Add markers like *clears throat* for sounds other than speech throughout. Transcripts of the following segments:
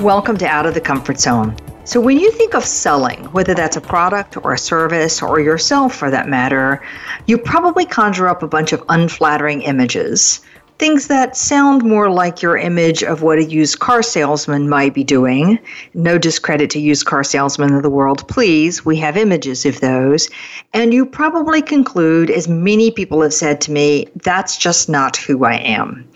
Welcome to Out of the Comfort Zone. So, when you think of selling, whether that's a product or a service or yourself for that matter, you probably conjure up a bunch of unflattering images. Things that sound more like your image of what a used car salesman might be doing. No discredit to used car salesmen of the world, please. We have images of those. And you probably conclude, as many people have said to me, that's just not who I am.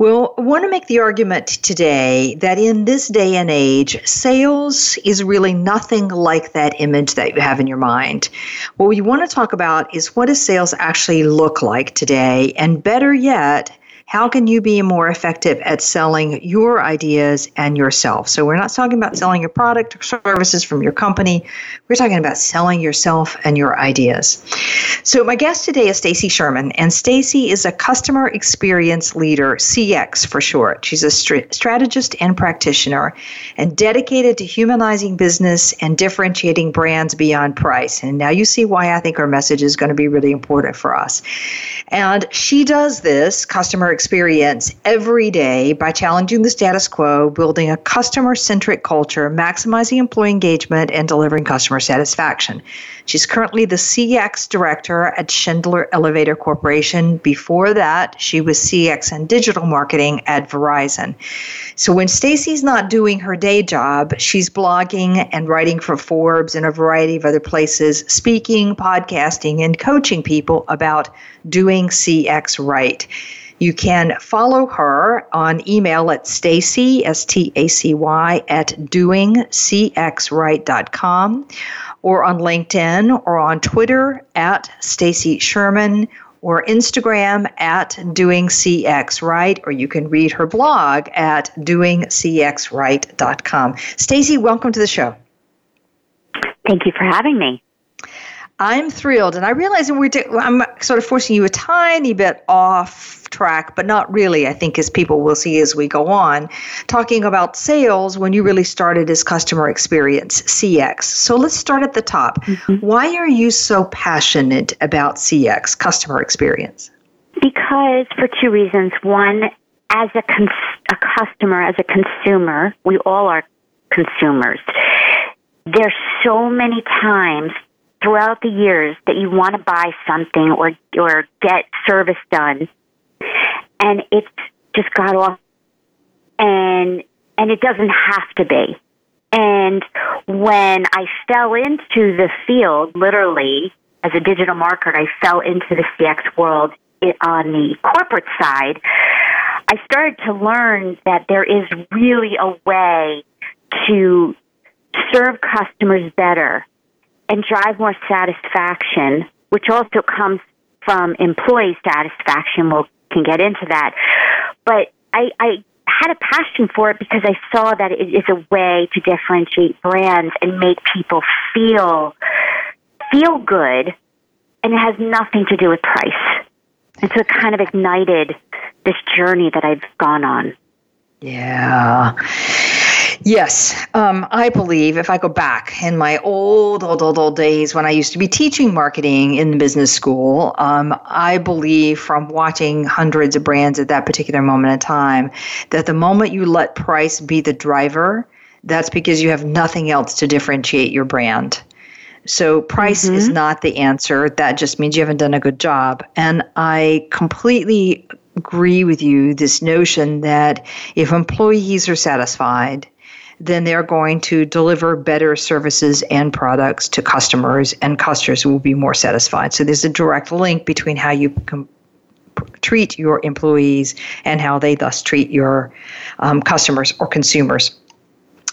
Well, I want to make the argument today that in this day and age, sales is really nothing like that image that you have in your mind. What we want to talk about is what does sales actually look like today? And better yet, how can you be more effective at selling your ideas and yourself? So we're not talking about selling your product or services from your company. We're talking about selling yourself and your ideas. So my guest today is Stacy Sherman, and Stacy is a customer experience leader, CX for short. She's a strategist and practitioner and dedicated to humanizing business and differentiating brands beyond price. And now you see why I think her message is going to be really important for us. And she does this customer experience every day by challenging the status quo, building a customer centric culture, maximizing employee engagement, and delivering customer satisfaction. She's currently the CX director at Schindler Elevator Corporation. Before that, she was CX and digital marketing at Verizon. So when Stacy's not doing her day job, she's blogging and writing for Forbes and a variety of other places, speaking, podcasting, and coaching people about doing CX right. You can follow her on email at Stacy, S T A C Y, at doingcxright.com or on LinkedIn or on Twitter at Stacy Sherman or Instagram at Doing CX Right, or you can read her blog at doingcxright.com. Stacy, welcome to the show. Thank you for having me. I'm thrilled, and I realize we're I'm sort of forcing you a tiny bit off track, but not really. I think as people will see as we go on, talking about sales when you really started as customer experience CX. So let's start at the top. Mm-hmm. Why are you so passionate about CX, customer experience? Because for two reasons. One, as a, cons- a customer, as a consumer, we all are consumers. There's so many times throughout the years that you want to buy something or or get service done. And it's just got off. And and it doesn't have to be. And when i fell into the field literally as a digital marketer i fell into the cx world eh, on the corporate side i started to learn that there is really a way to serve customers better and drive more satisfaction, which also comes from employee satisfaction. We can get into that. But I, I had a passion for it because I saw that it is a way to differentiate brands and make people feel feel good, and it has nothing to do with price. And so it kind of ignited this journey that I've gone on. Yeah. Yes, um, I believe if I go back in my old, old, old, old days when I used to be teaching marketing in the business school, um, I believe from watching hundreds of brands at that particular moment in time that the moment you let price be the driver, that's because you have nothing else to differentiate your brand. So price mm-hmm. is not the answer. That just means you haven't done a good job. And I completely agree with you this notion that if employees are satisfied, then they're going to deliver better services and products to customers, and customers will be more satisfied. So there's a direct link between how you com- treat your employees and how they thus treat your um, customers or consumers.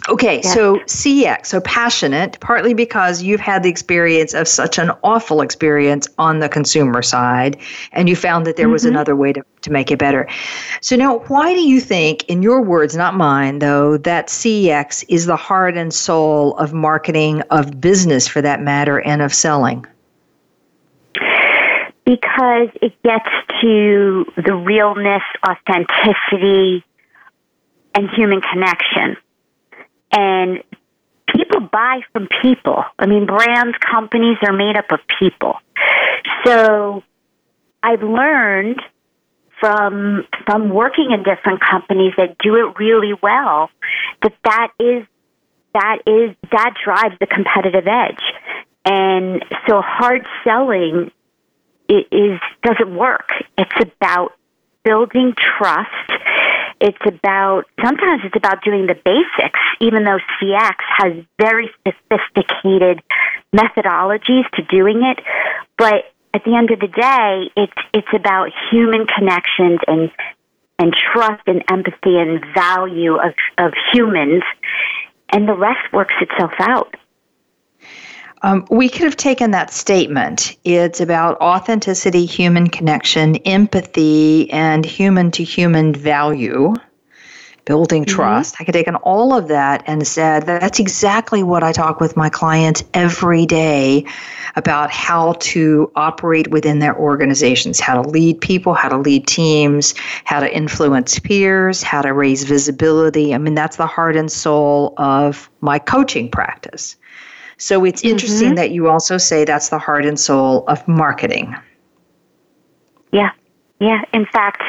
Okay, so CX, so passionate, partly because you've had the experience of such an awful experience on the consumer side, and you found that there mm-hmm. was another way to, to make it better. So now, why do you think, in your words, not mine, though, that CX is the heart and soul of marketing, of business for that matter, and of selling? Because it gets to the realness, authenticity, and human connection and people buy from people. I mean, brands, companies are made up of people. So I've learned from from working in different companies that do it really well that that is that is that drives the competitive edge. And so hard selling is doesn't work. It's about building trust it's about, sometimes it's about doing the basics, even though CX has very sophisticated methodologies to doing it. But at the end of the day, it's, it's about human connections and, and trust and empathy and value of, of humans. And the rest works itself out. Um, we could have taken that statement. It's about authenticity, human connection, empathy, and human to human value, building mm-hmm. trust. I could have taken all of that and said that's exactly what I talk with my clients every day about how to operate within their organizations, how to lead people, how to lead teams, how to influence peers, how to raise visibility. I mean, that's the heart and soul of my coaching practice. So it's interesting mm-hmm. that you also say that's the heart and soul of marketing. Yeah. Yeah. In fact,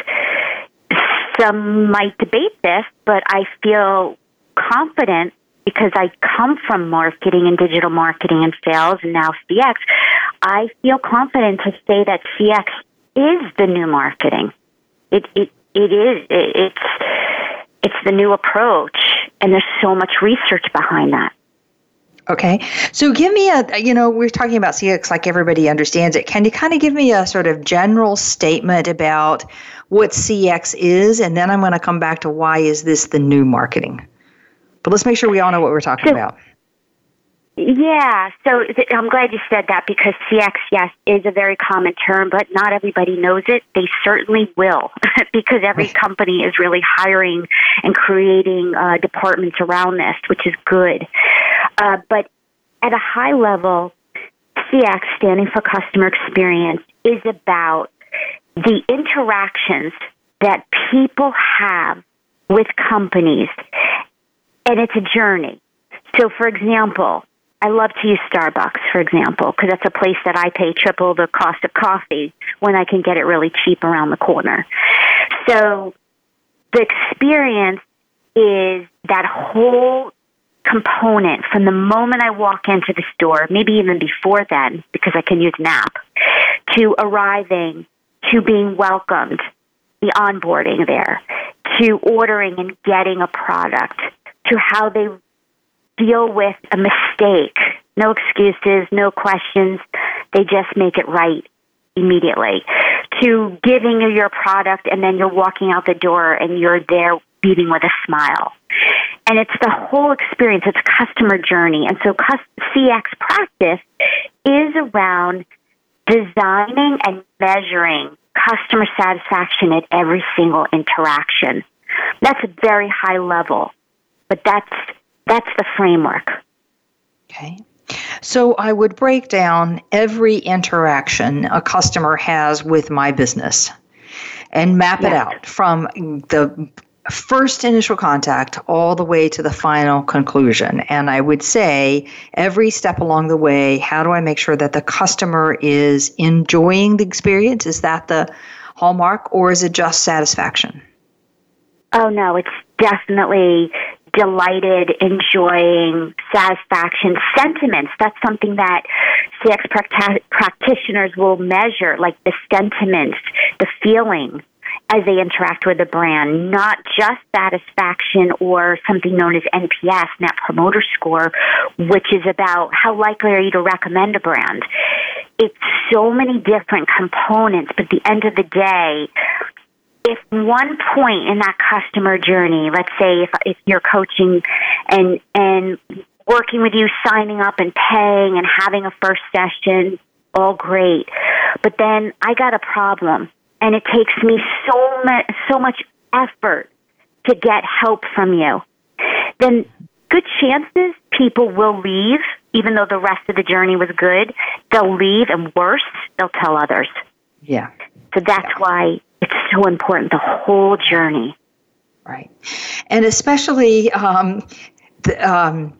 some might debate this, but I feel confident because I come from marketing and digital marketing and sales and now CX. I feel confident to say that CX is the new marketing. It it it is it, it's it's the new approach and there's so much research behind that. Okay. So give me a, you know, we're talking about CX like everybody understands it. Can you kind of give me a sort of general statement about what CX is? And then I'm going to come back to why is this the new marketing? But let's make sure we all know what we're talking so, about. Yeah, so I'm glad you said that because CX, yes, is a very common term, but not everybody knows it. They certainly will *laughs* because every company is really hiring and creating uh, departments around this, which is good. Uh, but at a high level, CX, standing for customer experience, is about the interactions that people have with companies, and it's a journey. So, for example, I love to use Starbucks, for example, because that's a place that I pay triple the cost of coffee when I can get it really cheap around the corner. So the experience is that whole component from the moment I walk into the store, maybe even before then, because I can use an app, to arriving, to being welcomed, the onboarding there, to ordering and getting a product, to how they deal with a mistake. No excuses, no questions. They just make it right immediately. To giving you your product and then you're walking out the door and you're there beating with a smile. And it's the whole experience. It's customer journey. And so CX practice is around designing and measuring customer satisfaction at every single interaction. That's a very high level, but that's that's the framework. Okay. So I would break down every interaction a customer has with my business and map it out from the first initial contact all the way to the final conclusion. And I would say every step along the way, how do I make sure that the customer is enjoying the experience? Is that the hallmark or is it just satisfaction? Oh, no, it's definitely delighted, enjoying, satisfaction, sentiments. That's something that CX practitioners will measure, like the sentiments, the feelings as they interact with the brand, not just satisfaction or something known as NPS, Net Promoter Score, which is about how likely are you to recommend a brand. It's so many different components, but at the end of the day, if one point in that customer journey, let's say if, if you're coaching and and working with you, signing up and paying and having a first session, all great. But then I got a problem and it takes me so much so much effort to get help from you. Then good chances people will leave even though the rest of the journey was good. They'll leave and worse, they'll tell others. Yeah. So that's yeah. why it's so important the whole journey. Right. And especially um, the, um,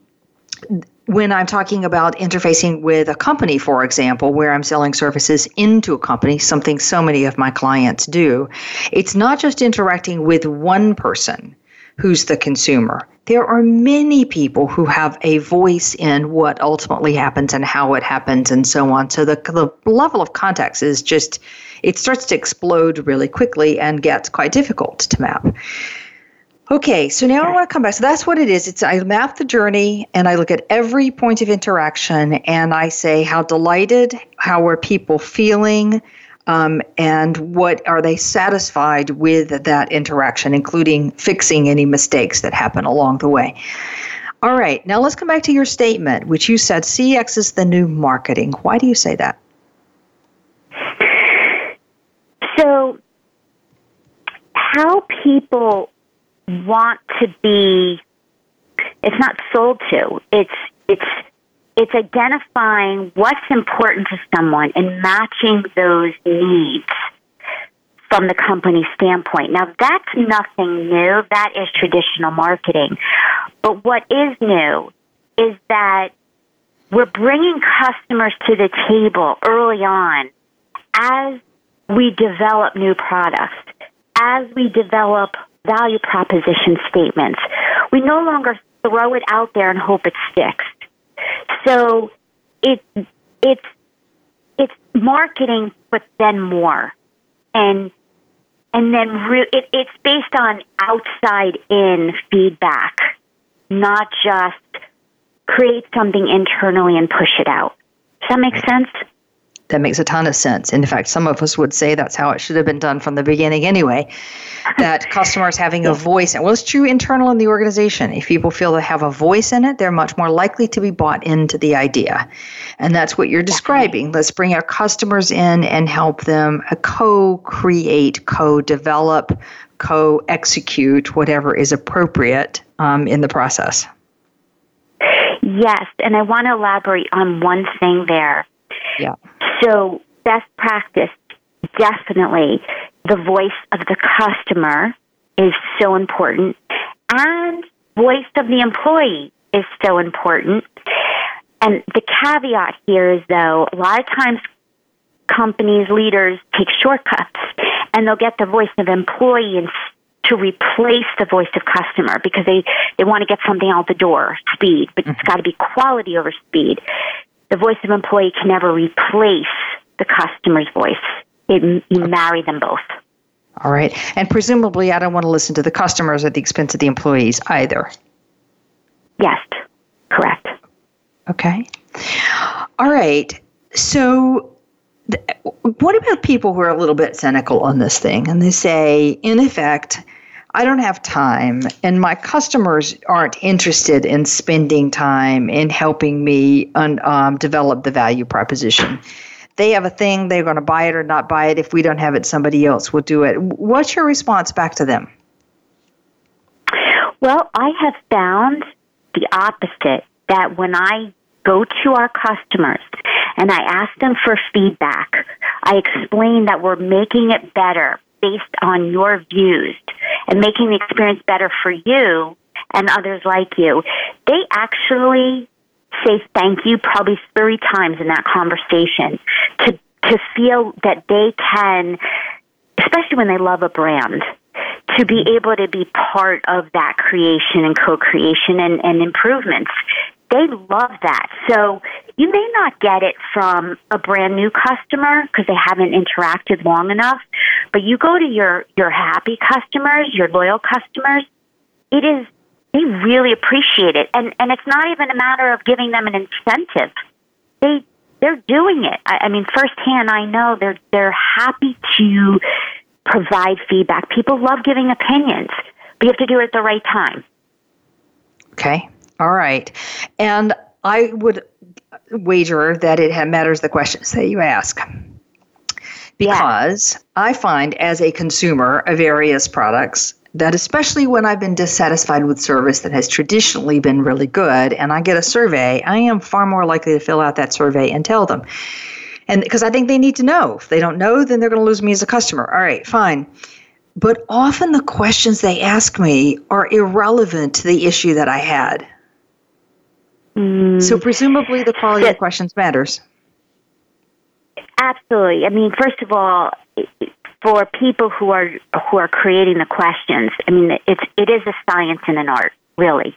when I'm talking about interfacing with a company, for example, where I'm selling services into a company, something so many of my clients do, it's not just interacting with one person who's the consumer. There are many people who have a voice in what ultimately happens and how it happens and so on. So the, the level of context is just, it starts to explode really quickly and gets quite difficult to map. Okay, so now I want to come back. So that's what it is. It's I map the journey and I look at every point of interaction and I say how delighted, how are people feeling, um, and what are they satisfied with that interaction, including fixing any mistakes that happen along the way. All right, now let's come back to your statement, which you said CX is the new marketing. Why do you say that? So, how people want to be it's not sold to it's it's it's identifying what's important to someone and matching those needs from the company standpoint. Now that's nothing new. That is traditional marketing. But what is new is that we're bringing customers to the table early on as we develop new products, as we develop value proposition statements. We no longer throw it out there and hope it sticks. So it it's it's marketing, but then more, and and then re- it, it's based on outside in feedback, not just create something internally and push it out. Does that make sense? That makes a ton of sense. And in fact, some of us would say that's how it should have been done from the beginning anyway. That *laughs* customers having a voice, and well, it's true internal in the organization. If people feel they have a voice in it, they're much more likely to be bought into the idea. And that's what you're describing. Let's bring our customers in and help them co create, co develop, co execute whatever is appropriate um, in the process. Yes, and I want to elaborate on one thing there. Yeah. So, best practice definitely the voice of the customer is so important, and voice of the employee is so important. And the caveat here is though, a lot of times companies, leaders take shortcuts and they'll get the voice of employee and to replace the voice of customer because they, they want to get something out the door, speed, but mm-hmm. it's got to be quality over speed the voice of employee can never replace the customer's voice. It, you marry them both. All right. And presumably, I don't want to listen to the customers at the expense of the employees either. Yes, correct. Okay. All right. So, what about people who are a little bit cynical on this thing and they say, in effect, I don't have time, and my customers aren't interested in spending time in helping me un, um, develop the value proposition. They have a thing, they're going to buy it or not buy it. If we don't have it, somebody else will do it. What's your response back to them? Well, I have found the opposite that when I go to our customers and I ask them for feedback, I explain that we're making it better based on your views and making the experience better for you and others like you, they actually say thank you probably three times in that conversation to to feel that they can especially when they love a brand to be able to be part of that creation and co-creation and, and improvements they love that. So you may not get it from a brand new customer because they haven't interacted long enough, but you go to your, your happy customers, your loyal customers, it is, they really appreciate it. And, and it's not even a matter of giving them an incentive. They, they're doing it. I, I mean, firsthand, I know they're, they're happy to, provide feedback. People love giving opinions, but you have to do it at the right time. Okay. All right. And I would wager that it matters the questions that you ask. Because yeah. I find as a consumer of various products that especially when I've been dissatisfied with service that has traditionally been really good and I get a survey, I am far more likely to fill out that survey and tell them. And because I think they need to know. If they don't know, then they're going to lose me as a customer. All right, fine. But often the questions they ask me are irrelevant to the issue that I had. Mm. So presumably the quality of the questions matters. Absolutely. I mean, first of all, for people who are who are creating the questions, I mean, it's it is a science and an art, really,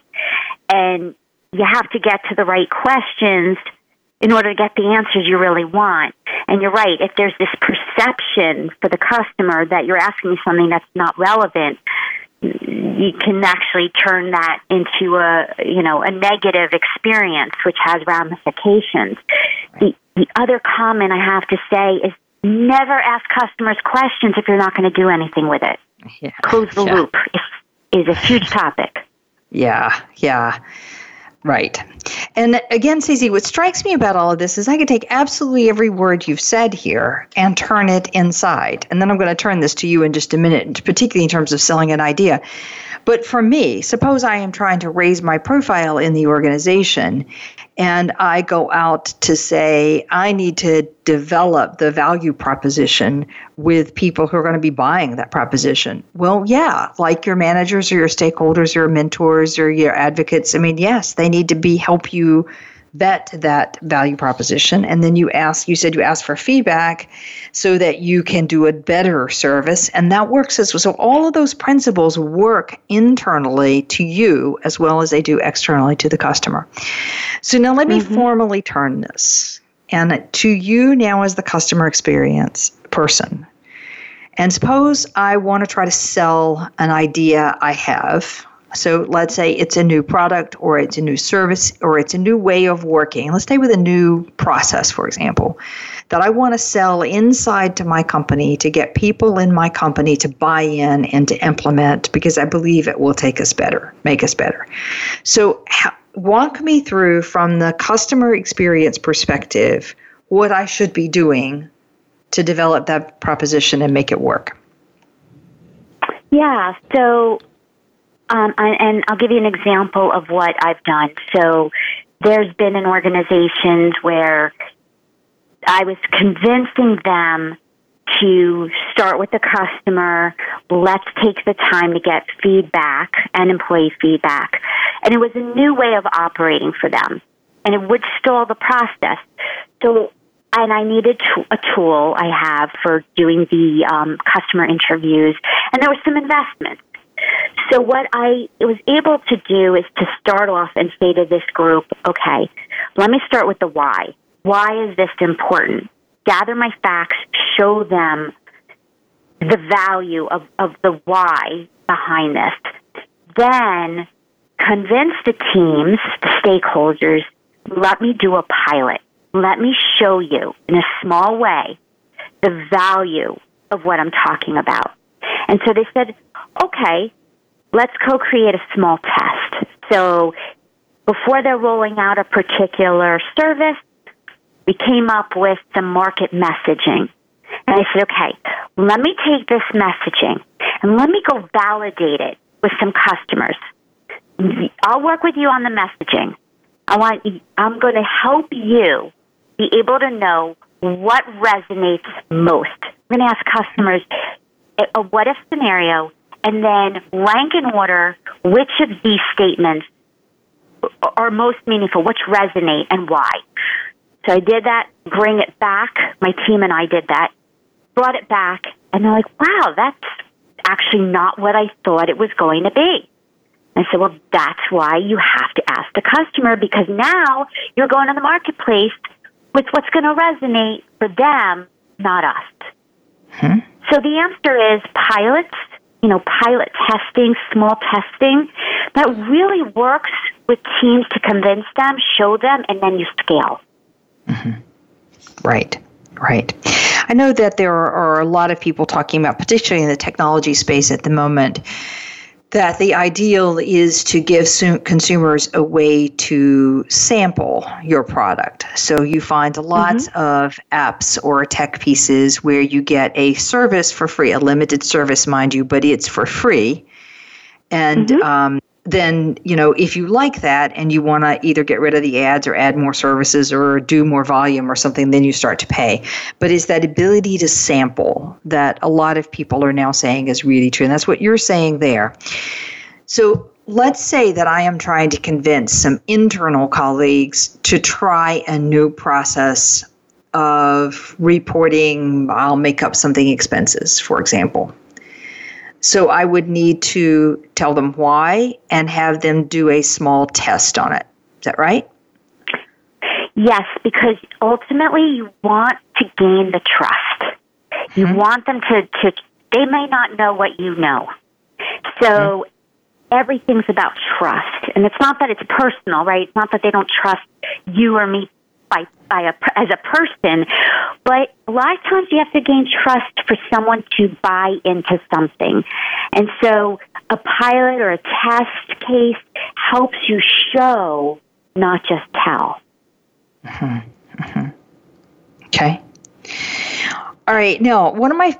and you have to get to the right questions in order to get the answers you really want. And you're right, if there's this perception for the customer that you're asking something that's not relevant, you can actually turn that into a you know a negative experience which has ramifications. The the other comment i have to say is never ask customers questions if you're not going to do anything with it. Yeah, close the yeah. loop is, is a huge *laughs* topic. Yeah yeah Right. And again, Stacy, what strikes me about all of this is I can take absolutely every word you've said here and turn it inside. And then I'm going to turn this to you in just a minute, particularly in terms of selling an idea. But for me, suppose I am trying to raise my profile in the organization and I go out to say, I need to develop the value proposition with people who are going to be buying that proposition. Well, yeah, like your managers or your stakeholders or your mentors or your advocates. I mean, yes, they need to be help you vet that value proposition. And then you ask you said you ask for feedback so that you can do a better service. And that works as well so all of those principles work internally to you as well as they do externally to the customer. So now let me mm-hmm. formally turn this. And to you now as the customer experience person. And suppose i want to try to sell an idea i have so let's say it's a new product or it's a new service or it's a new way of working. Let's stay with a new process, for example, that I want to sell inside to my company to get people in my company to buy in and to implement because I believe it will take us better, make us better. So, walk me through from the customer experience perspective what I should be doing to develop that proposition and make it work. Yeah, so um, and I'll give you an example of what I've done. So there's been an organizations where I was convincing them to start with the customer. Let's take the time to get feedback and employee feedback. And it was a new way of operating for them. And it would stall the process. So, and I needed a tool I have for doing the um, customer interviews. And there was some investments. So what I was able to do is to start off and say to this group, okay, let me start with the why. Why is this important? Gather my facts, show them the value of, of the why behind this. Then convince the teams, the stakeholders, let me do a pilot. Let me show you in a small way the value of what I'm talking about. And so they said, okay, let's co-create a small test. So before they're rolling out a particular service, we came up with some market messaging. And I said, okay, let me take this messaging and let me go validate it with some customers. I'll work with you on the messaging. I want I'm going to help you be able to know what resonates most. I'm going to ask customers eh, a what if scenario and then rank in order which of these statements are most meaningful, which resonate, and why. So I did that, bring it back. My team and I did that, brought it back, and they're like, wow, that's actually not what I thought it was going to be. I said, well, that's why you have to ask the customer because now you're going to the marketplace with what's going to resonate for them, not us. Hmm. So the answer is pilots you know, pilot testing, small testing, that really works with teams to convince them, show them, and then you scale. Mm-hmm. Right. Right. I know that there are a lot of people talking about, particularly in the technology space at the moment, that the ideal is to give consumers a way to sample your product. So you find lots mm-hmm. of apps or tech pieces where you get a service for free, a limited service, mind you, but it's for free. And mm-hmm. um, then you know if you like that and you want to either get rid of the ads or add more services or do more volume or something then you start to pay. But it's that ability to sample that a lot of people are now saying is really true and that's what you're saying there. So let's say that i am trying to convince some internal colleagues to try a new process of reporting i'll make up something expenses for example so I would need to tell them why and have them do a small test on it. Is that right? Yes, because ultimately you want to gain the trust. You mm-hmm. want them to, to, they may not know what you know. So mm-hmm. everything's about trust. And it's not that it's personal, right? It's not that they don't trust you or me by, by a, as a person, but a lot of times you have to gain trust for someone to buy into something. And so a pilot or a test case helps you show, not just tell. Mm-hmm. Mm-hmm. Okay. All right. Now, one of my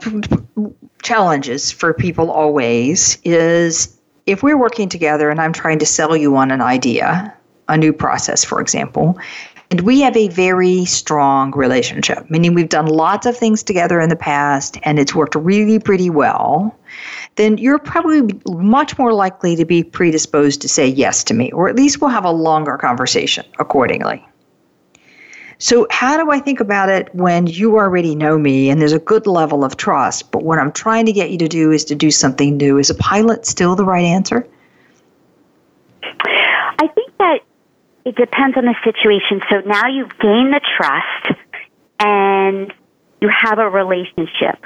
challenges for people always is if we're working together and I'm trying to sell you on an idea, a new process, for example, and we have a very strong relationship, meaning we've done lots of things together in the past and it's worked really pretty well. Then you're probably much more likely to be predisposed to say yes to me, or at least we'll have a longer conversation accordingly. So, how do I think about it when you already know me and there's a good level of trust, but what I'm trying to get you to do is to do something new? Is a pilot still the right answer? I think that it depends on the situation. So now you've gained the trust and you have a relationship.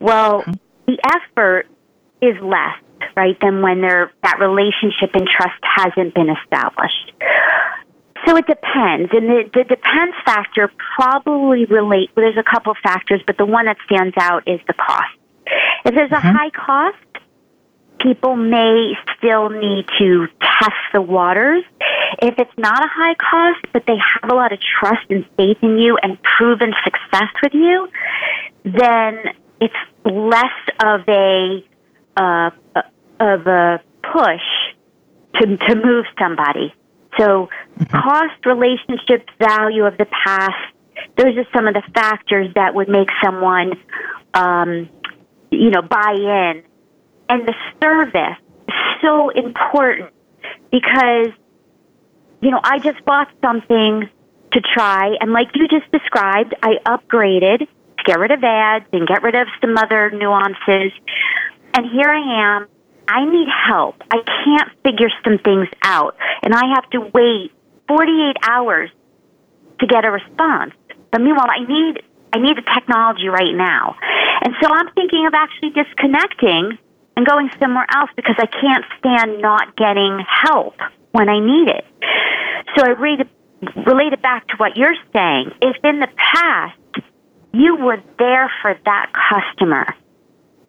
Well, mm-hmm. the effort is less, right, than when there that relationship and trust hasn't been established. So it depends, and the, the depends factor probably relate. Well, there's a couple factors, but the one that stands out is the cost. If there's a mm-hmm. high cost, people may still need to test the waters. If it's not a high cost, but they have a lot of trust and faith in you and proven success with you, then it's less of a uh, of a push to to move somebody. So, mm-hmm. cost, relationship, value of the past. Those are some of the factors that would make someone, um, you know, buy in and the service is so important because, you know, I just bought something to try, and like you just described, I upgraded to get rid of ads and get rid of some other nuances. And here I am. I need help. I can't figure some things out, and I have to wait 48 hours to get a response. But meanwhile, I need I need the technology right now. And so I'm thinking of actually disconnecting and going somewhere else because I can't stand not getting help when I need it. So I read, relate it back to what you're saying. If in the past you were there for that customer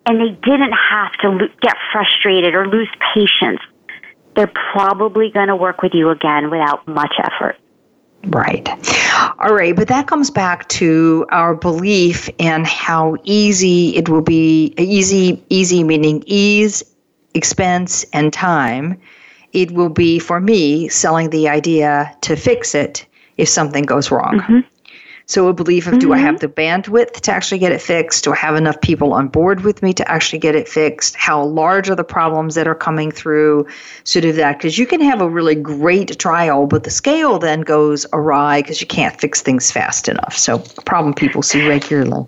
and they didn't have to lo- get frustrated or lose patience, they're probably going to work with you again without much effort. Right. All right, but that comes back to our belief in how easy it will be easy easy meaning ease, expense and time. It will be for me selling the idea to fix it if something goes wrong. Mm-hmm. So a belief of mm-hmm. do I have mm-hmm. the bandwidth to actually get it fixed? Do I have enough people on board with me to actually get it fixed? How large are the problems that are coming through? Sort of that because you can have a really great trial, but the scale then goes awry because you can't fix things fast enough. So a problem people see regularly.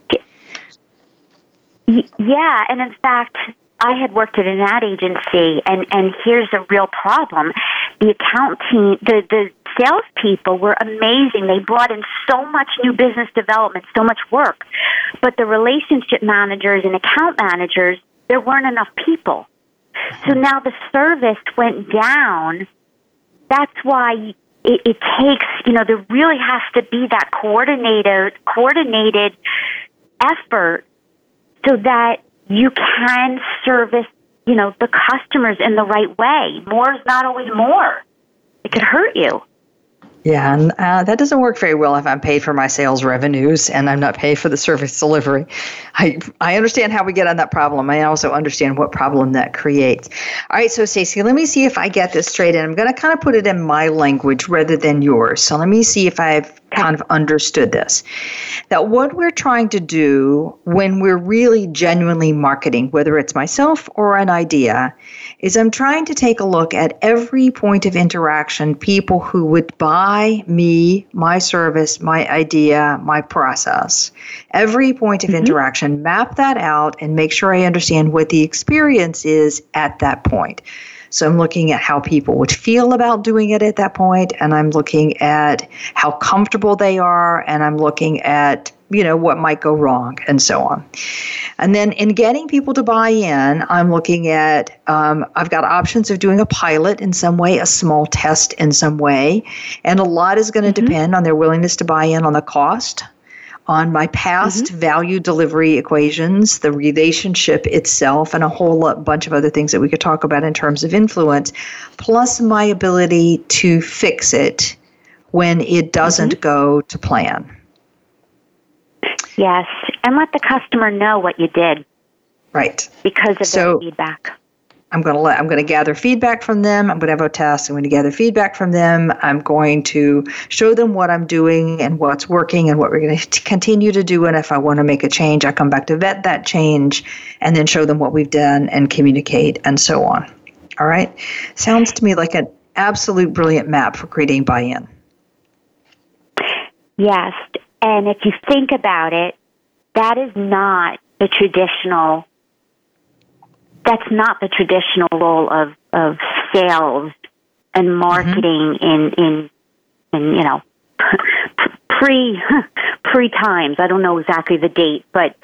Yeah, and in fact, I had worked at an ad agency, and and here's a real problem: the account team, the the salespeople were amazing. They brought in so much new business development, so much work, but the relationship managers and account managers, there weren't enough people. So mm-hmm. now the service went down. That's why it, it takes, you know, there really has to be that coordinated, coordinated effort so that you can service, you know, the customers in the right way. More is not always more. It could hurt you. Yeah, and uh, that doesn't work very well if I'm paid for my sales revenues and I'm not paid for the *laughs* service delivery. I I understand how we get on that problem. I also understand what problem that creates. All right, so Stacy, let me see if I get this straight, and I'm going to kind of put it in my language rather than yours. So let me see if I've kind of understood this. That what we're trying to do when we're really genuinely marketing, whether it's myself or an idea, is I'm trying to take a look at every point of interaction, people who would buy me, my service, my idea, my process. Every point of mm-hmm. interaction, map that out and make sure I understand what the experience is at that point. So I'm looking at how people would feel about doing it at that point, and I'm looking at how comfortable they are, and I'm looking at you know what might go wrong and so on and then in getting people to buy in i'm looking at um, i've got options of doing a pilot in some way a small test in some way and a lot is going to mm-hmm. depend on their willingness to buy in on the cost on my past mm-hmm. value delivery equations, the relationship itself, and a whole bunch of other things that we could talk about in terms of influence, plus my ability to fix it when it doesn't mm-hmm. go to plan. Yes, and let the customer know what you did. Right. Because of so, their feedback. I'm going to let I'm going to gather feedback from them. I'm going to have a test. I'm going to gather feedback from them. I'm going to show them what I'm doing and what's working and what we're going *laughs* to continue to do. And if I want to make a change, I come back to vet that change and then show them what we've done and communicate and so on. All right. Sounds to me like an absolute brilliant map for creating buy-in. Yes, and if you think about it, that is not the traditional that's not the traditional role of, of sales and marketing mm-hmm. in, in, in, you know, pre, pre times. I don't know exactly the date, but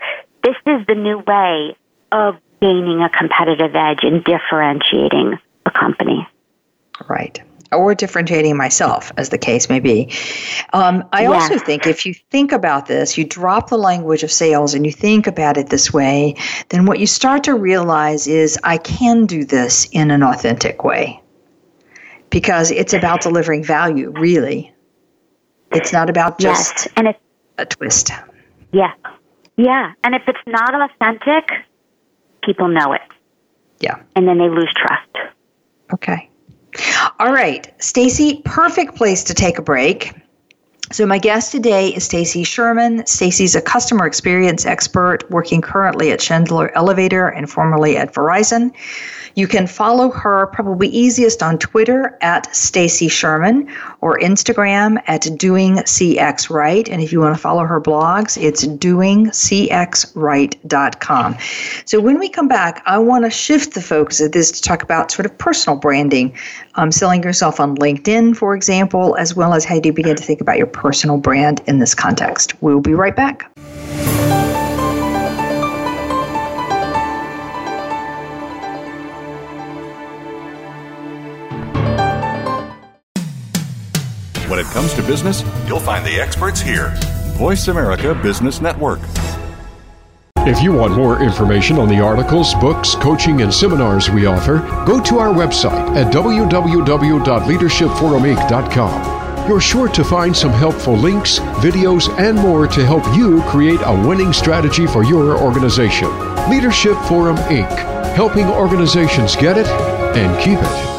this is the new way of gaining a competitive edge and differentiating a company. Right or differentiating myself, as the case may be. Um, I yeah. also think if you think about this, you drop the language of sales and you think about it this way, then what you start to realize is I can do this in an authentic way because it's about *laughs* delivering value, really. It's not about just yes. and it's, a twist. Yeah. Yeah. And if it's not authentic, people know it. Yeah. And then they lose trust. Okay. All right, Stacy, perfect place to take a break. So my guest today is Stacy Sherman. Stacy's a customer experience expert working currently at Schindler Elevator and formerly at Verizon. You can follow her probably easiest on Twitter at Stacy Sherman or Instagram at Doing CX Right. And if you want to follow her blogs, it's doingcxright.com. So when we come back, I want to shift the focus of this to talk about sort of personal branding, um, selling yourself on LinkedIn, for example, as well as how you begin to think about your personal brand in this context. We'll be right back. It comes to business, you'll find the experts here. Voice America Business Network. If you want more information on the articles, books, coaching, and seminars we offer, go to our website at www.leadershipforuminc.com. You're sure to find some helpful links, videos, and more to help you create a winning strategy for your organization. Leadership Forum Inc., helping organizations get it and keep it.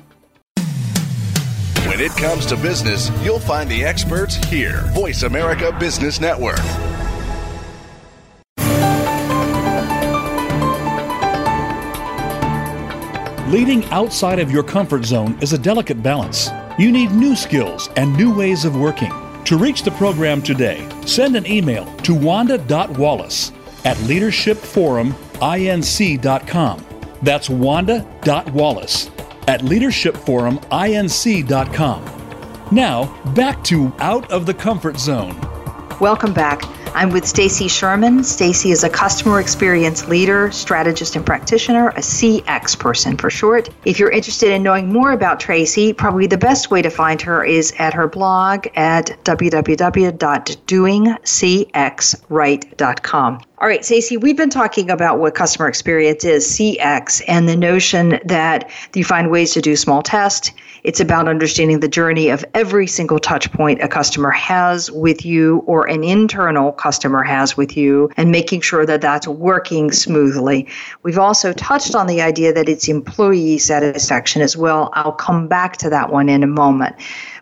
It comes to business, you'll find the experts here. Voice America Business Network. Leading outside of your comfort zone is a delicate balance. You need new skills and new ways of working. To reach the program today, send an email to wanda.wallace at leadershipforuminc.com. That's wanda.wallace at leadershipforuminc.com. Now, back to Out of the Comfort Zone. Welcome back. I'm with Stacy Sherman. Stacy is a customer experience leader, strategist, and practitioner, a CX person for short. If you're interested in knowing more about Tracy, probably the best way to find her is at her blog at www.doingcxright.com. All right, Stacy, we've been talking about what customer experience is, CX, and the notion that you find ways to do small tests. It's about understanding the journey of every single touch point a customer has with you or an internal customer has with you and making sure that that's working smoothly. We've also touched on the idea that it's employee satisfaction as well. I'll come back to that one in a moment.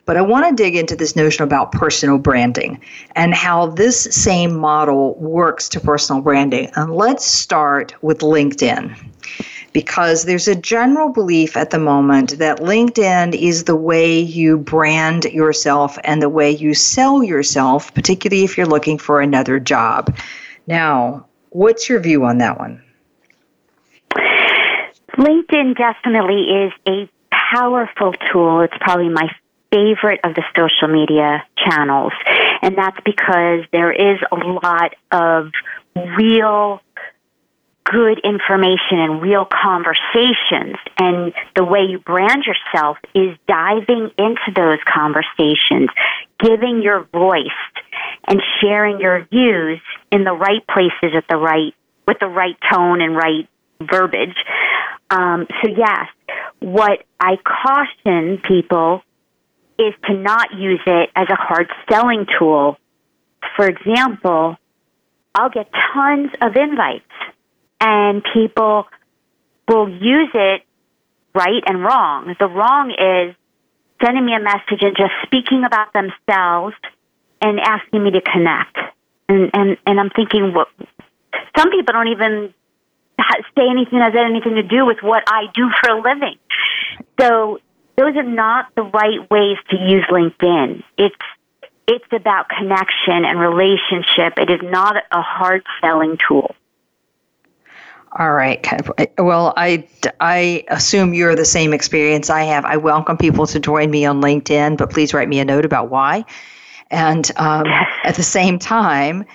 But I want to dig into this notion about personal branding and how this same model works to personal branding. And let's start with LinkedIn because there's a general belief at the moment that LinkedIn is the way you brand yourself and the way you sell yourself, particularly if you're looking for another job. Now, what's your view on that one? LinkedIn definitely is a powerful tool. It's probably my favorite of the social media channels. And that's because there is a lot of real good information and real conversations. And the way you brand yourself is diving into those conversations, giving your voice and sharing your views in the right places at the right, with the right tone and right verbiage. Um, so yes, what I caution people is to not use it as a hard selling tool. For example, I'll get tons of invites and people will use it right and wrong. The wrong is sending me a message and just speaking about themselves and asking me to connect. And and and I'm thinking, what? Some people don't even say anything that has anything to do with what I do for a living. So those are not the right ways to use LinkedIn. It's it's about connection and relationship. It is not a hard selling tool. All right. Well, I, I assume you're the same experience I have. I welcome people to join me on LinkedIn, but please write me a note about why. And um, *laughs* at the same time,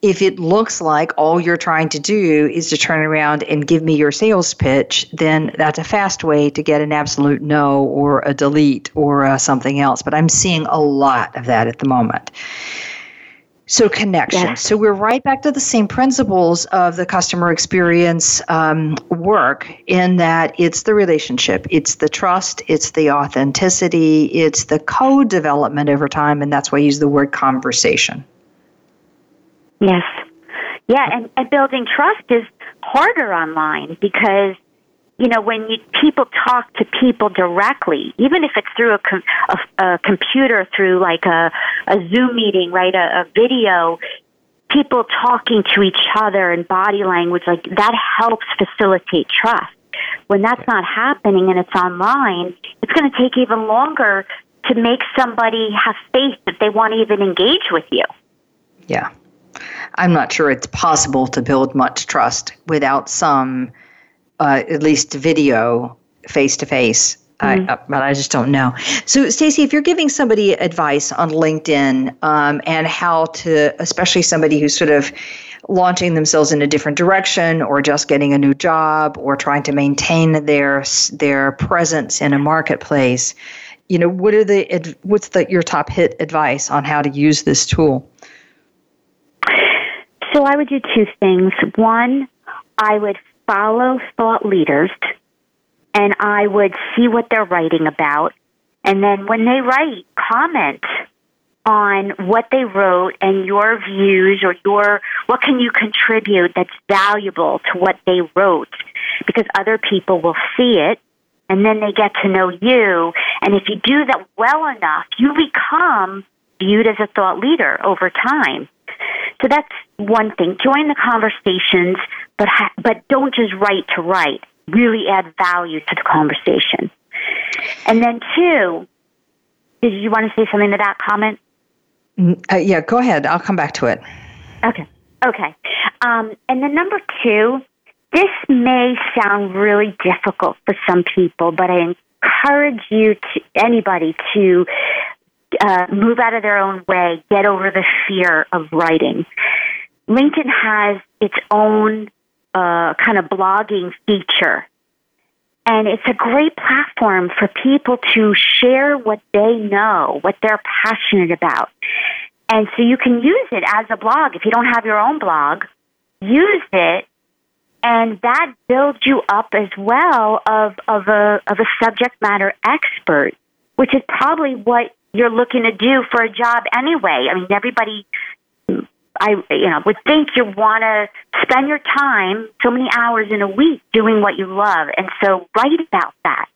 if it looks like all you're trying to do is to turn around and give me your sales pitch, then that's a fast way to get an absolute no or a delete or uh, something else. But I'm seeing a lot of that at the moment. So, connection. So, we're right back to the same principles of the customer experience um, work in that it's the relationship, it's the trust, it's the authenticity, it's the co-development over time, and that's why I use the word conversation. Yes. Yeah, and, and building trust is harder online because you know when you, people talk to people directly, even if it's through a, com, a, a computer, through like a, a Zoom meeting, right, a, a video, people talking to each other and body language, like that helps facilitate trust. When that's not happening and it's online, it's going to take even longer to make somebody have faith that they want to even engage with you. Yeah. I'm not sure it's possible to build much trust without some, uh, at least video, face to face. But I just don't know. So, Stacy, if you're giving somebody advice on LinkedIn um, and how to, especially somebody who's sort of launching themselves in a different direction, or just getting a new job, or trying to maintain their their presence in a marketplace, you know, what are the what's the your top hit advice on how to use this tool? So I would do two things. One, I would follow thought leaders and I would see what they're writing about. And then when they write, comment on what they wrote and your views or your what can you contribute that's valuable to what they wrote? Because other people will see it and then they get to know you. And if you do that well enough you become viewed as a thought leader over time so that's one thing. Join the conversations, but ha- but don't just write to write. Really add value to the conversation. And then two, did you want to say something to that comment? Mm, uh, yeah, go ahead. I'll come back to it. Okay. Okay. Um, and then number two, this may sound really difficult for some people, but I encourage you to anybody to uh, move out of their own way, get over the fear of writing. LinkedIn has its own uh, kind of blogging feature. And it's a great platform for people to share what they know, what they're passionate about. And so you can use it as a blog. If you don't have your own blog, use it and that builds you up as well of, of a of a subject matter expert, which is probably what you're looking to do for a job anyway. I mean, everybody, I you know, would think you want to spend your time so many hours in a week doing what you love, and so write about that.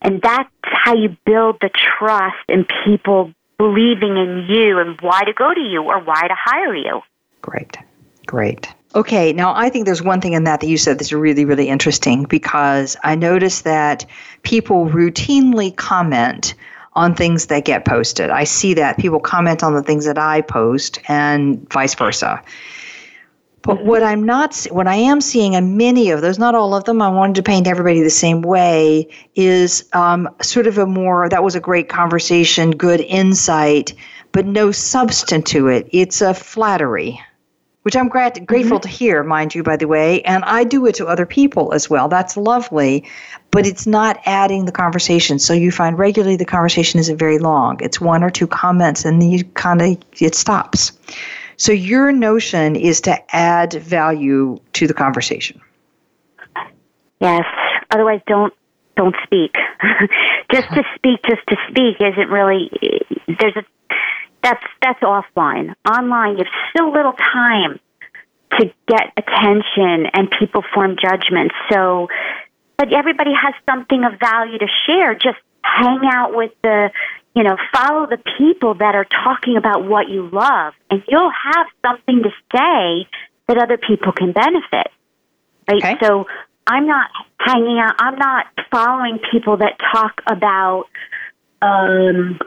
And that's how you build the trust in people believing in you and why to go to you or why to hire you. Great. Great. Okay, now I think there's one thing in that that you said that's really, really interesting because I notice that people routinely comment on things that get posted. I see that people comment on the things that I post and vice versa. But mm-hmm. what I'm not, what I am seeing in many of those, not all of them, I wanted to paint everybody the same way, is um, sort of a more, that was a great conversation, good insight, but no substance to it. It's a flattery which I'm grat- grateful mm-hmm. to hear, mind you, by the way. And I do it to other people as well. That's lovely, but it's not adding the conversation. So you find regularly the conversation isn't very long. It's one or two comments, and then you kind of it stops. So your notion is to add value to the conversation. Yes. Otherwise, don't don't speak. *laughs* just to speak, just to speak, isn't really. There's a that's that's offline. Online, you have so little time to get attention, and people form judgments. So, but everybody has something of value to share. Just hang out with the, you know, follow the people that are talking about what you love, and you'll have something to say that other people can benefit. Right. Okay. So I'm not hanging out. I'm not following people that talk about. Um,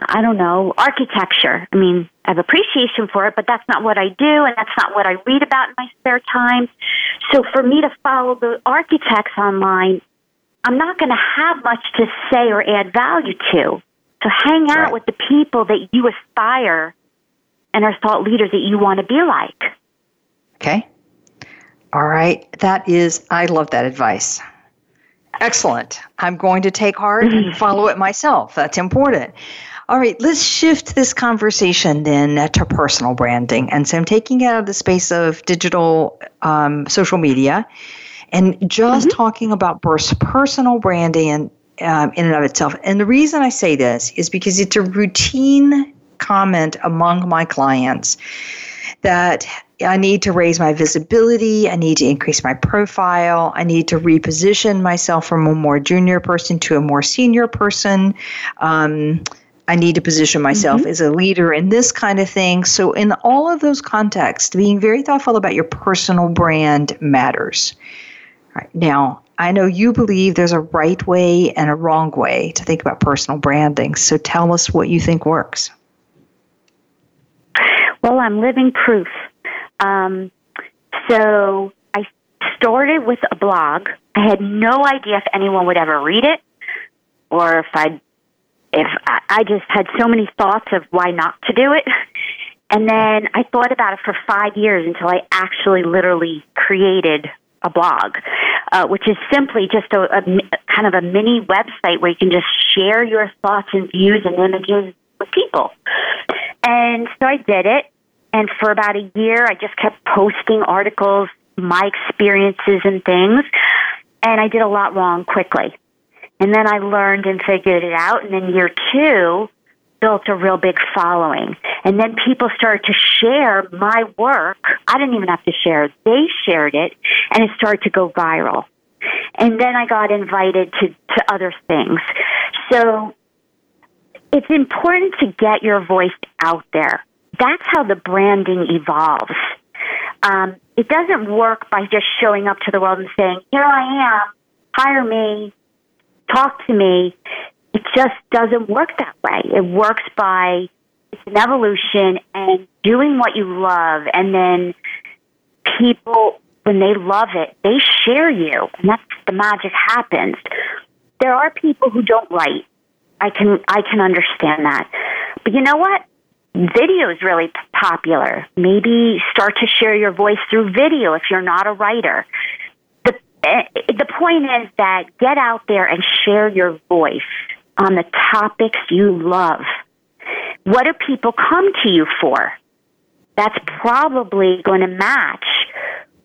I don't know, architecture. I mean, I have appreciation for it, but that's not what I do, and that's not what I read about in my spare time. So for me to follow the architects online, I'm not going to have much to say or add value to. So hang out right. with the people that you aspire and are thought leaders that you want to be like. Okay. All right. That is, I love that advice. Excellent. I'm going to take heart and *laughs* follow it myself. That's important. All right, let's shift this conversation then to personal branding. And so I'm taking it out of the space of digital um, social media and just mm-hmm. talking about personal branding and, um, in and of itself. And the reason I say this is because it's a routine comment among my clients that I need to raise my visibility. I need to increase my profile. I need to reposition myself from a more junior person to a more senior person. Um, I need to position myself mm-hmm. as a leader in this kind of thing. So, in all of those contexts, being very thoughtful about your personal brand matters. Right. Now, I know you believe there's a right way and a wrong way to think about personal branding. So, tell us what you think works. Well, I'm living proof. Um, so, I started with a blog. I had no idea if anyone would ever read it or if I'd if I, I just had so many thoughts of why not to do it. And then I thought about it for five years until I actually literally created a blog, uh, which is simply just a, a kind of a mini website where you can just share your thoughts and views and images with people. And so I did it. And for about a year, I just kept posting articles, my experiences and things. And I did a lot wrong quickly. And then I learned and figured it out. And then year two, built a real big following. And then people started to share my work. I didn't even have to share it. They shared it and it started to go viral. And then I got invited to, to other things. So it's important to get your voice out there. That's how the branding evolves. Um, it doesn't work by just showing up to the world and saying, here I am, hire me, talk to me. It just doesn't work that way. It works by it's an evolution and doing what you love and then people when they love it, they share you and that's the magic happens. There are people who don't write. I can I can understand that. But you know what? Video is really popular. Maybe start to share your voice through video if you're not a writer. The eh, point is that get out there and share your voice on the topics you love. What do people come to you for? That's probably going to match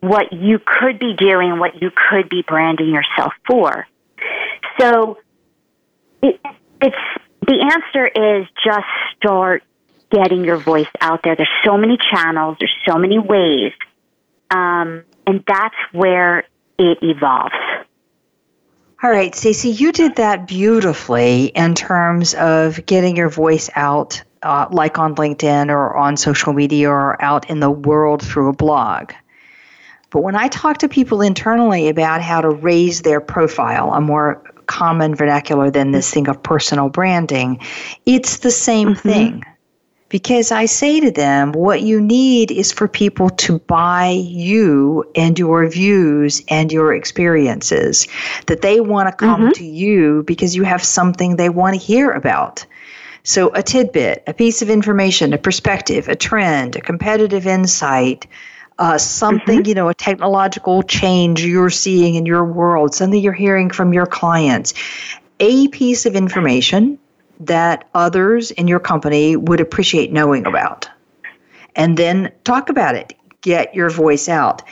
what you could be doing, what you could be branding yourself for. So it, it's the answer is just start getting your voice out there. There's so many channels, there's so many ways, um, and that's where it evolves. All right, Stacy, you did that beautifully in terms of getting your voice out, uh, like on LinkedIn or on social media or out in the world through a blog. But when I talk to people internally about how to raise their profile, a more common vernacular than this thing of personal branding, it's the same mm-hmm. thing. Because I say to them, what you need is for people to buy you and your views and your experiences, that they want to come mm-hmm. to you because you have something they want to hear about. So, a tidbit, a piece of information, a perspective, a trend, a competitive insight, uh, something, mm-hmm. you know, a technological change you're seeing in your world, something you're hearing from your clients, a piece of information that others in your company would appreciate knowing about. And then talk about it, get your voice out.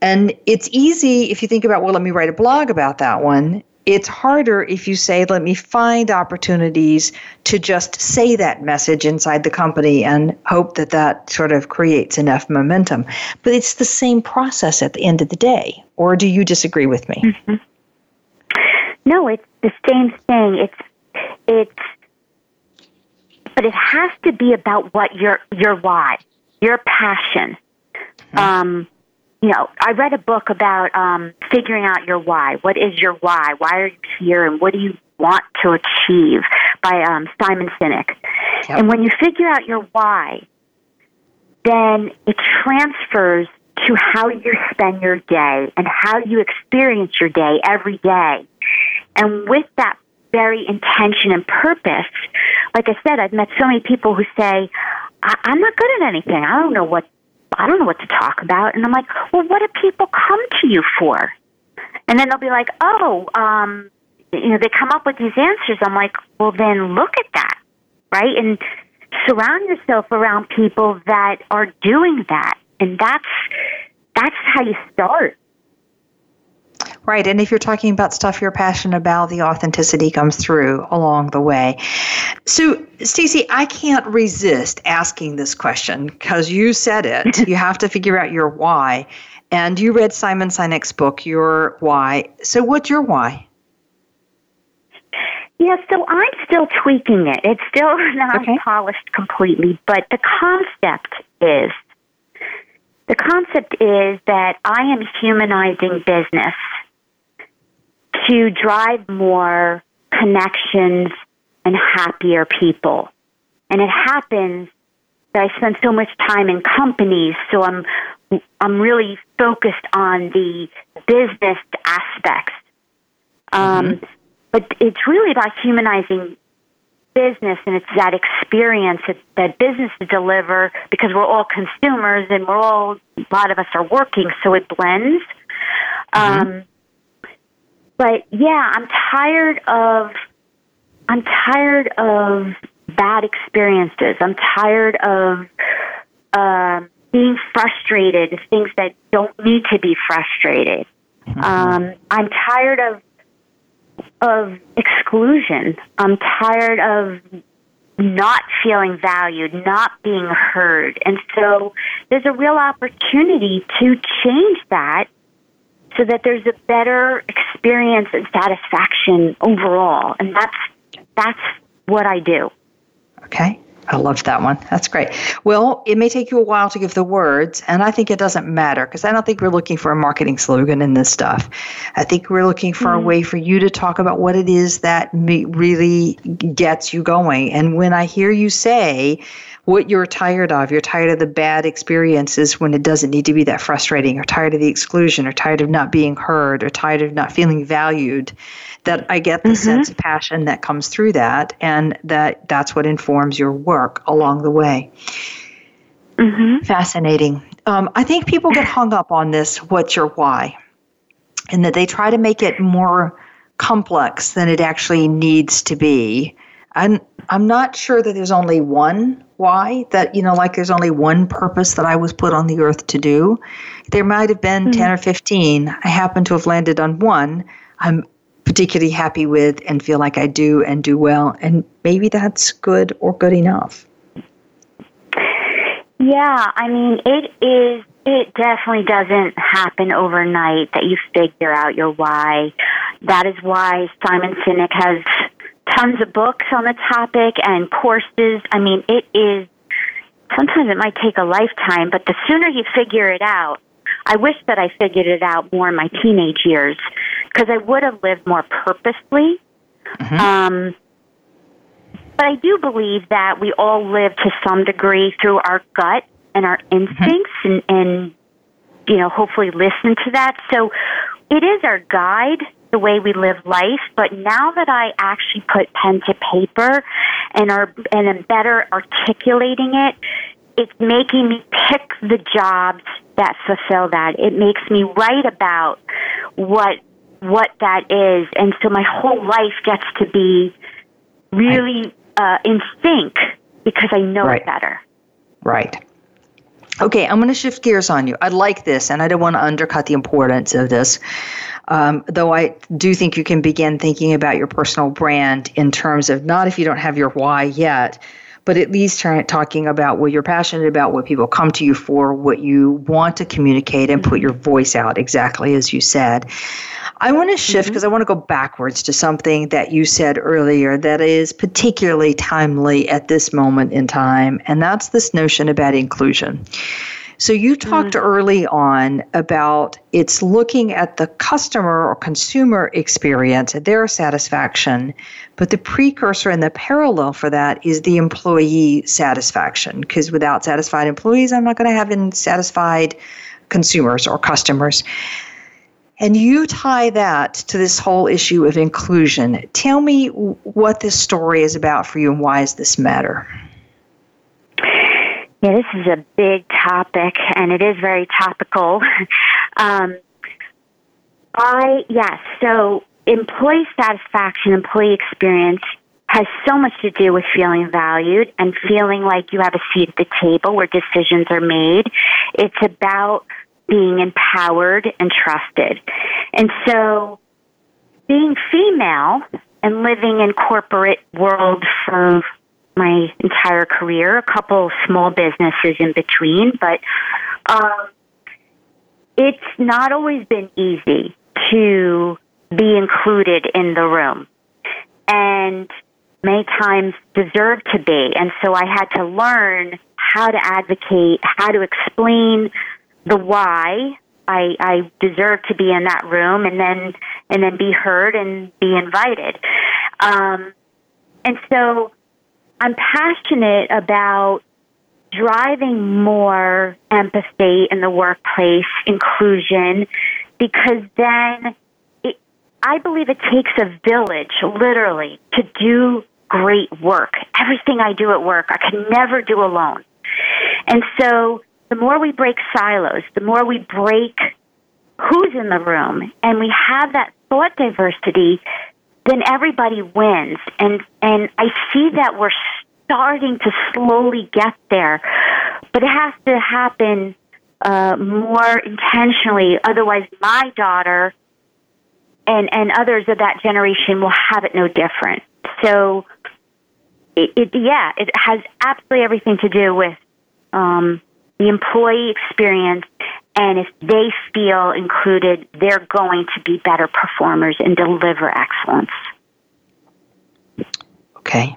And it's easy if you think about, well, let me write a blog about that one it's harder if you say, let me find opportunities to just say that message inside the company and hope that that sort of creates enough momentum. But it's the same process at the end of the day. Or do you disagree with me? Mm-hmm. No, it's the same thing. It's, it's, but it has to be about what your, your why, your passion. Mm-hmm. Um, you know, I read a book about um, figuring out your why. What is your why? Why are you here, and what do you want to achieve? By um, Simon Sinek. Yep. And when you figure out your why, then it transfers to how you spend your day and how you experience your day every day. And with that very intention and purpose, like I said, I've met so many people who say, I- I'm not good at anything. I don't know what I don't know what to talk about. And I'm like, well, what do people come to you for? And then they'll be like, oh, um, you know, they come up with these answers. I'm like, well, then look at that, right? And surround yourself around people that are doing that. And that's, that's how you start. Right. And if you're talking about stuff you're passionate about, the authenticity comes through along the way. So, Stacy, I can't resist asking this question because you said it. *laughs* you have to figure out your why. And you read Simon Sinek's book, Your Why. So, what's your why? Yeah, so I'm still tweaking it. It's still *laughs* not okay. polished completely, but the concept is the concept is that I am humanizing business to drive more connections and happier people. And it happens that I spend so much time in companies, so I'm I'm really focused on the business aspects. Um, mm-hmm. But it's really about humanizing business, and it's that experience that, that businesses deliver because we're all consumers and we're all a lot of us are working, so it blends. Mm-hmm. Um, but yeah, I'm tired of I'm tired of bad experiences. I'm tired of um, being frustrated, things that don't need to be frustrated. Mm-hmm. Um, I'm tired of of exclusion. I'm tired of not feeling valued, not being heard. And so there's a real opportunity to change that so that there's a better experience and satisfaction overall. And that's that's what I do. Okay. I love that one. That's great. Well, it may take you a while to give the words, and I think it doesn't matter because I don't think we're looking for a marketing slogan in this stuff. I think we're looking for mm-hmm. a way for you to talk about what it is that really gets you going. And when I hear you say, what you're tired of. You're tired of the bad experiences when it doesn't need to be that frustrating, or tired of the exclusion, or tired of not being heard, or tired of not feeling valued. That I get the mm-hmm. sense of passion that comes through that, and that that's what informs your work along the way. Mm-hmm. Fascinating. Um, I think people get hung up on this what's your why? And that they try to make it more complex than it actually needs to be. I'm, I'm not sure that there's only one why, that, you know, like there's only one purpose that I was put on the earth to do. There might have been mm-hmm. 10 or 15. I happen to have landed on one I'm particularly happy with and feel like I do and do well. And maybe that's good or good enough. Yeah, I mean, it is. It definitely doesn't happen overnight that you figure out your why. That is why Simon Sinek has tons of books on the topic and courses. I mean, it is. Sometimes it might take a lifetime, but the sooner you figure it out, I wish that I figured it out more in my teenage years because I would have lived more purposely. Mm-hmm. Um, but I do believe that we all live to some degree through our gut and our instincts mm-hmm. and, and, you know, hopefully listen to that. So it is our guide, the way we live life. But now that I actually put pen to paper and are, and am better articulating it, it's making me pick the jobs that fulfill that. It makes me write about what what that is, and so my whole life gets to be really uh, in sync because I know right. it better. Right. Okay, I'm going to shift gears on you. I like this, and I don't want to undercut the importance of this. Um, though I do think you can begin thinking about your personal brand in terms of not if you don't have your why yet, but at least try, talking about what you're passionate about, what people come to you for, what you want to communicate, and put your voice out exactly as you said. I want to shift because mm-hmm. I want to go backwards to something that you said earlier that is particularly timely at this moment in time, and that's this notion about inclusion. So you talked mm. early on about it's looking at the customer or consumer experience, their satisfaction, but the precursor and the parallel for that is the employee satisfaction. Because without satisfied employees, I'm not going to have satisfied consumers or customers. And you tie that to this whole issue of inclusion. Tell me what this story is about for you and why does this matter? Yeah, this is a big topic and it is very topical. *laughs* um, I, yes, so employee satisfaction, employee experience has so much to do with feeling valued and feeling like you have a seat at the table where decisions are made. It's about being empowered and trusted. And so being female and living in corporate world for my entire career, a couple small businesses in between, but um, it's not always been easy to be included in the room. And many times deserve to be. And so I had to learn how to advocate, how to explain the why I, I deserve to be in that room and then and then be heard and be invited. Um, and so I'm passionate about driving more empathy in the workplace, inclusion, because then it, I believe it takes a village, literally, to do great work. Everything I do at work, I can never do alone. And so the more we break silos, the more we break who's in the room, and we have that thought diversity, then everybody wins. And and I see that we're starting to slowly get there, but it has to happen uh, more intentionally. Otherwise, my daughter and and others of that generation will have it no different. So, it, it yeah, it has absolutely everything to do with. Um, the employee experience, and if they feel included, they're going to be better performers and deliver excellence. Okay.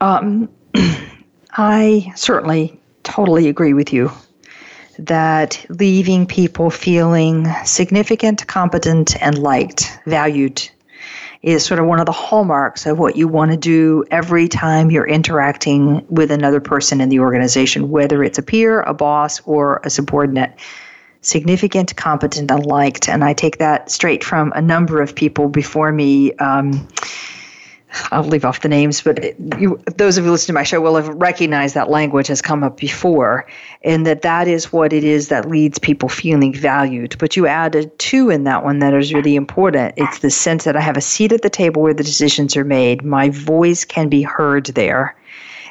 Um, *clears throat* I certainly totally agree with you that leaving people feeling significant, competent, and liked, valued is sort of one of the hallmarks of what you want to do every time you're interacting with another person in the organization, whether it's a peer, a boss, or a subordinate. Significant, competent, and liked. And I take that straight from a number of people before me. Um, I'll leave off the names, but you, those of you listening to my show will have recognized that language has come up before, and that that is what it is that leads people feeling valued. But you added two in that one that is really important. It's the sense that I have a seat at the table where the decisions are made. My voice can be heard there.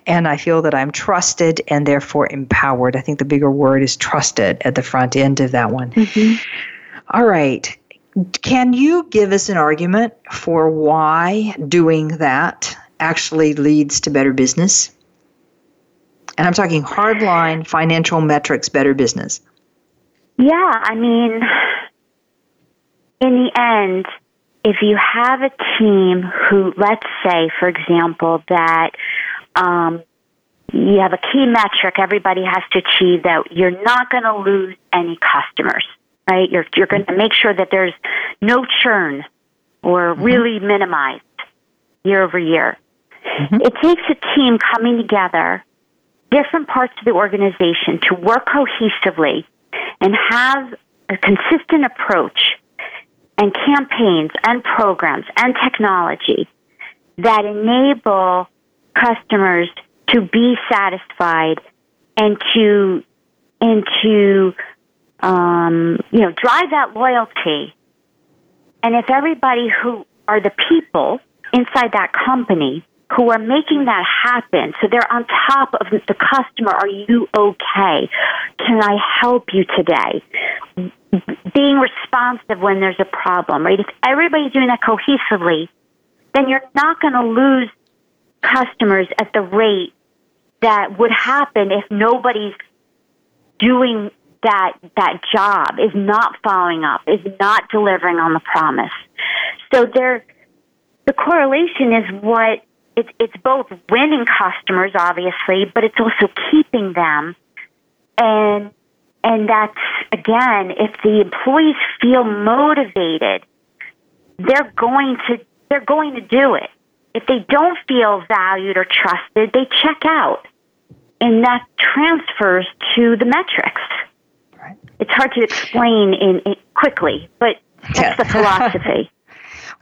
And I feel that I'm trusted and therefore empowered. I think the bigger word is trusted at the front end of that one. Mm-hmm. All right. Can you give us an argument for why doing that actually leads to better business? And I'm talking hardline financial metrics, better business. Yeah, I mean, in the end, if you have a team who, let's say, for example, that um, you have a key metric everybody has to achieve that you're not going to lose any customers right? You're, you're going to make sure that there's no churn or mm-hmm. really minimized year over year. Mm-hmm. It takes a team coming together, different parts of the organization to work cohesively and have a consistent approach and campaigns and programs and technology that enable customers to be satisfied and to and to um, you know, drive that loyalty. And if everybody who are the people inside that company who are making that happen, so they're on top of the customer, are you okay? Can I help you today? Being responsive when there's a problem, right? If everybody's doing that cohesively, then you're not going to lose customers at the rate that would happen if nobody's doing that that job is not following up, is not delivering on the promise. So there, the correlation is what it's it's both winning customers, obviously, but it's also keeping them, and and that's again, if the employees feel motivated, they're going to they're going to do it. If they don't feel valued or trusted, they check out. And that transfers to the metrics it's hard to explain in, in quickly, but that's the philosophy. *laughs*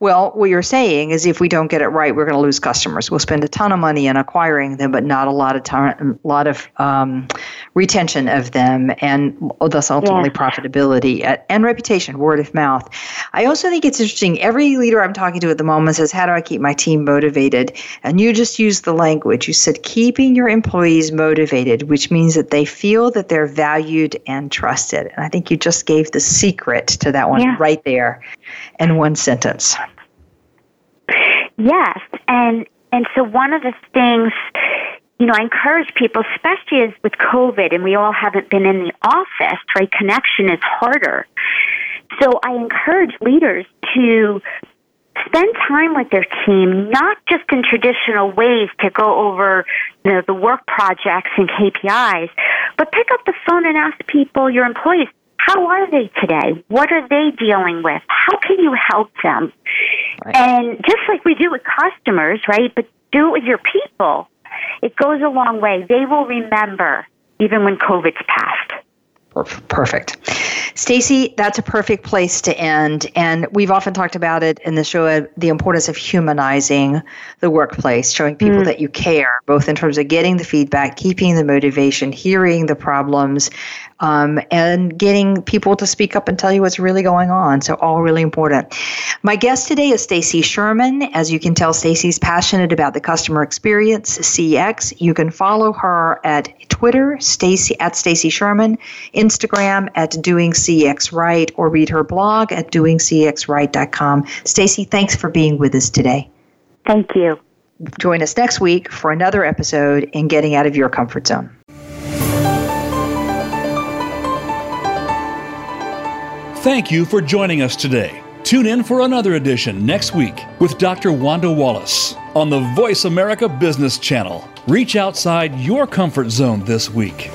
Well, what you're saying is if we don't get it right, we're going to lose customers. We'll spend a ton of money in acquiring them, but not a lot of time, a lot of um, retention of them, and thus ultimately yeah. profitability and reputation, word of mouth. I also think it's interesting. Every leader I'm talking to at the moment says, "How do I keep my team motivated?" And you just used the language. You said keeping your employees motivated, which means that they feel that they're valued and trusted. And I think you just gave the secret to that one yeah. right there in one sentence. Yes, and and so one of the things, you know, I encourage people, especially as with COVID, and we all haven't been in the office, right? Connection is harder. So I encourage leaders to spend time with their team, not just in traditional ways to go over you know, the work projects and KPIs, but pick up the phone and ask people, your employees, how are they today? What are they dealing with? How can you help them? Right. And just like we do with customers, right? But do it with your people. It goes a long way. They will remember even when COVID's passed. Perfect. Stacy, that's a perfect place to end. And we've often talked about it in the show uh, the importance of humanizing the workplace, showing people mm. that you care, both in terms of getting the feedback, keeping the motivation, hearing the problems, um, and getting people to speak up and tell you what's really going on. So, all really important. My guest today is Stacy Sherman. As you can tell, Stacy's passionate about the customer experience, CX. You can follow her at Twitter, Stacy at Stacy Sherman, Instagram at Doing CX Right, or read her blog at doingcxright.com. Stacy, thanks for being with us today. Thank you. Join us next week for another episode in Getting Out of Your Comfort Zone. Thank you for joining us today. Tune in for another edition next week with Dr. Wanda Wallace on the Voice America Business Channel. Reach outside your comfort zone this week.